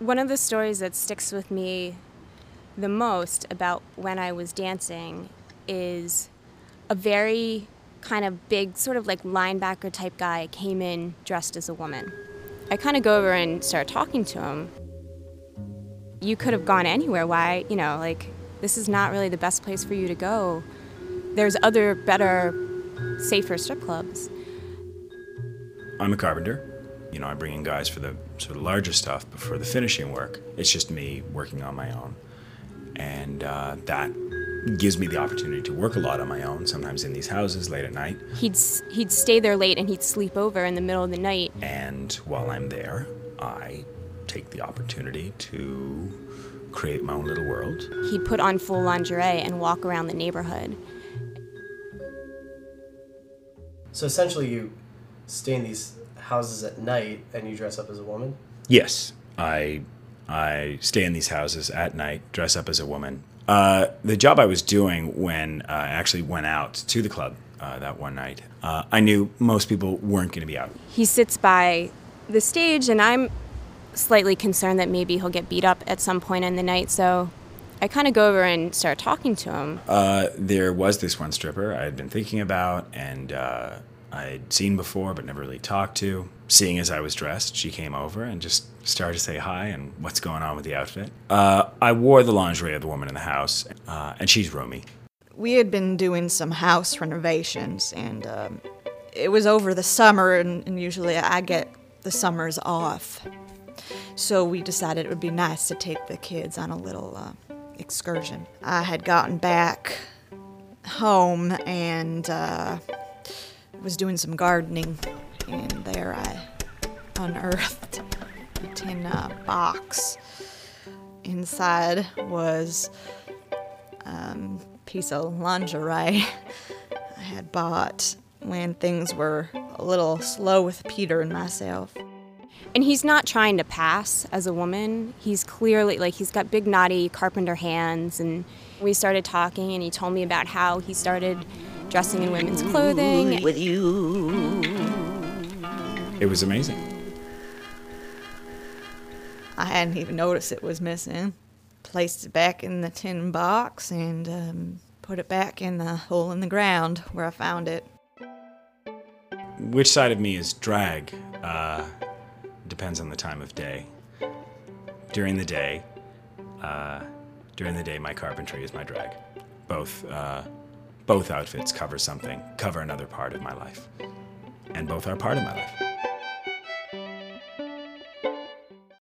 One of the stories that sticks with me the most about when I was dancing is a very kind of big, sort of like linebacker type guy came in dressed as a woman. I kind of go over and start talking to him. You could have gone anywhere. Why, you know, like, this is not really the best place for you to go. There's other, better, safer strip clubs. I'm a carpenter. You know, I bring in guys for the sort of larger stuff, but for the finishing work, it's just me working on my own. And uh, that gives me the opportunity to work a lot on my own, sometimes in these houses late at night. He'd, he'd stay there late and he'd sleep over in the middle of the night. And while I'm there, I take the opportunity to create my own little world. He'd put on full lingerie and walk around the neighborhood. So essentially, you stay in these houses at night and you dress up as a woman? Yes, I I stay in these houses at night, dress up as a woman. Uh, the job I was doing when uh, I actually went out to the club uh, that one night, uh, I knew most people weren't going to be out. He sits by the stage, and I'm slightly concerned that maybe he'll get beat up at some point in the night. So I kind of go over and start talking to him. Uh, there was this one stripper I had been thinking about, and uh, I'd seen before but never really talked to. Seeing as I was dressed, she came over and just started to say hi and what's going on with the outfit. Uh, I wore the lingerie of the woman in the house, uh, and she's roomy. We had been doing some house renovations, and um, it was over the summer, and, and usually I get the summers off. So we decided it would be nice to take the kids on a little uh, excursion. I had gotten back home and uh, was doing some gardening, and there I unearthed a tin uh, box. Inside was a um, piece of lingerie I had bought when things were a little slow with Peter and myself. And he's not trying to pass as a woman. He's clearly like he's got big knotty carpenter hands and we started talking and he told me about how he started dressing in women's clothing. With you. It was amazing. I hadn't even noticed it was missing. Placed it back in the tin box and um, put it back in the hole in the ground where I found it. Which side of me is drag? Uh, depends on the time of day. During the day, uh, during the day, my carpentry is my drag. Both, uh, both outfits cover something, cover another part of my life, and both are part of my life.